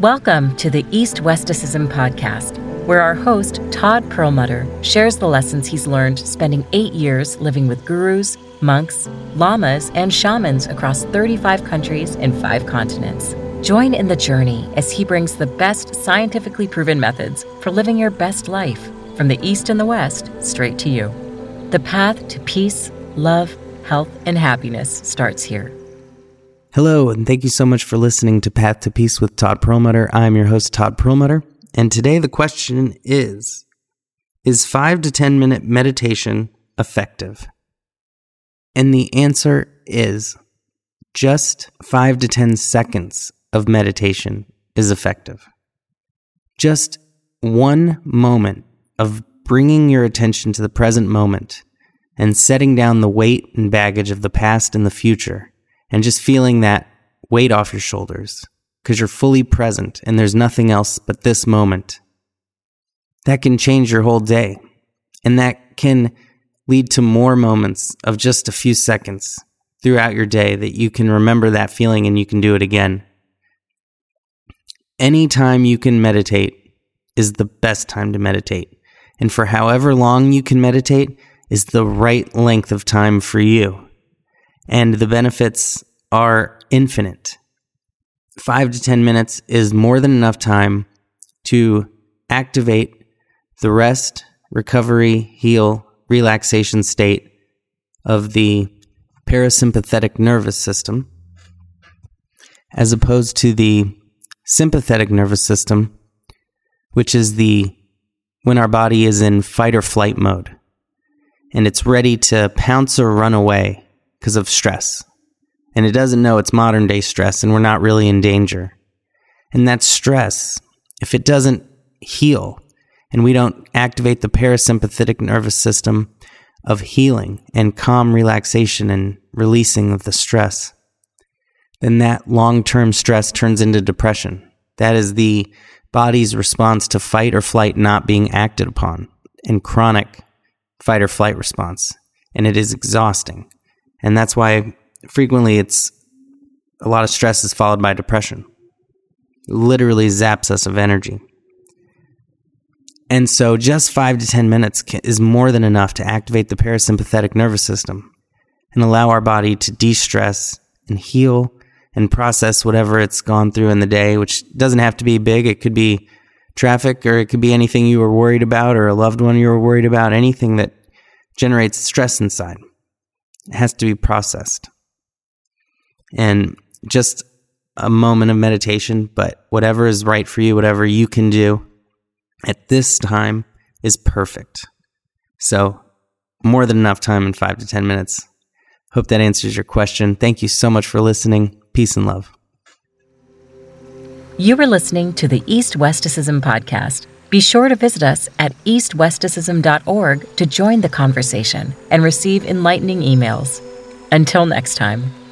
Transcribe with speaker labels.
Speaker 1: Welcome to the East Westicism podcast, where our host, Todd Perelmuter, shares the lessons he's learned spending eight years living with gurus, monks, lamas, and shamans across 35 countries and five continents. Join in the journey as he brings the best scientifically proven methods for living your best life from the East and the West straight to you. The path to peace, love, health, and happiness starts here.
Speaker 2: Hello, and thank you so much for listening to Path to Peace with Todd Perelmuter. I'm your host, Todd Perelmuter, and today the question is Is 5 to 10 minute meditation effective? And the answer is just 5 to 10 seconds of meditation is effective. Just one moment of bringing your attention to the present moment and setting down the weight and baggage of the past and the future and just feeling that weight off your shoulders because you're fully present and there's nothing else but this moment. That can change your whole day. And that can lead to more moments of just a few seconds throughout your day that you can remember that feeling and you can do it again. Anytime you can meditate is the best time to meditate. And for however long you can meditate is the right length of time for you and the benefits are infinite. Five to 10 minutes is more than enough time to activate the rest, recovery, heal, relaxation state of the parasympathetic nervous system, as opposed to the sympathetic nervous system, which is the when our body is in fight or flight mode and it's ready to pounce or run away because of stress. And it doesn't know it's modern day stress and we're not really in danger. And that stress, if it doesn't heal and we don't activate the parasympathetic nervous system of healing and calm relaxation and releasing of the stress, then that long term stress turns into depression. That is the body's response to fight or flight not being acted upon in chronic fight or flight response. And it is exhausting. And that's why frequently it's a lot of stress is followed by depression. It literally zaps us of energy. And so just five to 10 minutes is more than enough to activate the parasympathetic nervous system and allow our body to de stress and heal and process whatever it's gone through in the day, which doesn't have to be big. It could be traffic or it could be anything you were worried about or a loved one you were worried about, anything that generates stress inside. Has to be processed. And just a moment of meditation, but whatever is right for you, whatever you can do at this time is perfect. So, more than enough time in five to 10 minutes. Hope that answers your question. Thank you so much for listening. Peace and love.
Speaker 1: You were listening to the East Westicism podcast. Be sure to visit us at eastwesticism.org to join the conversation and receive enlightening emails. Until next time.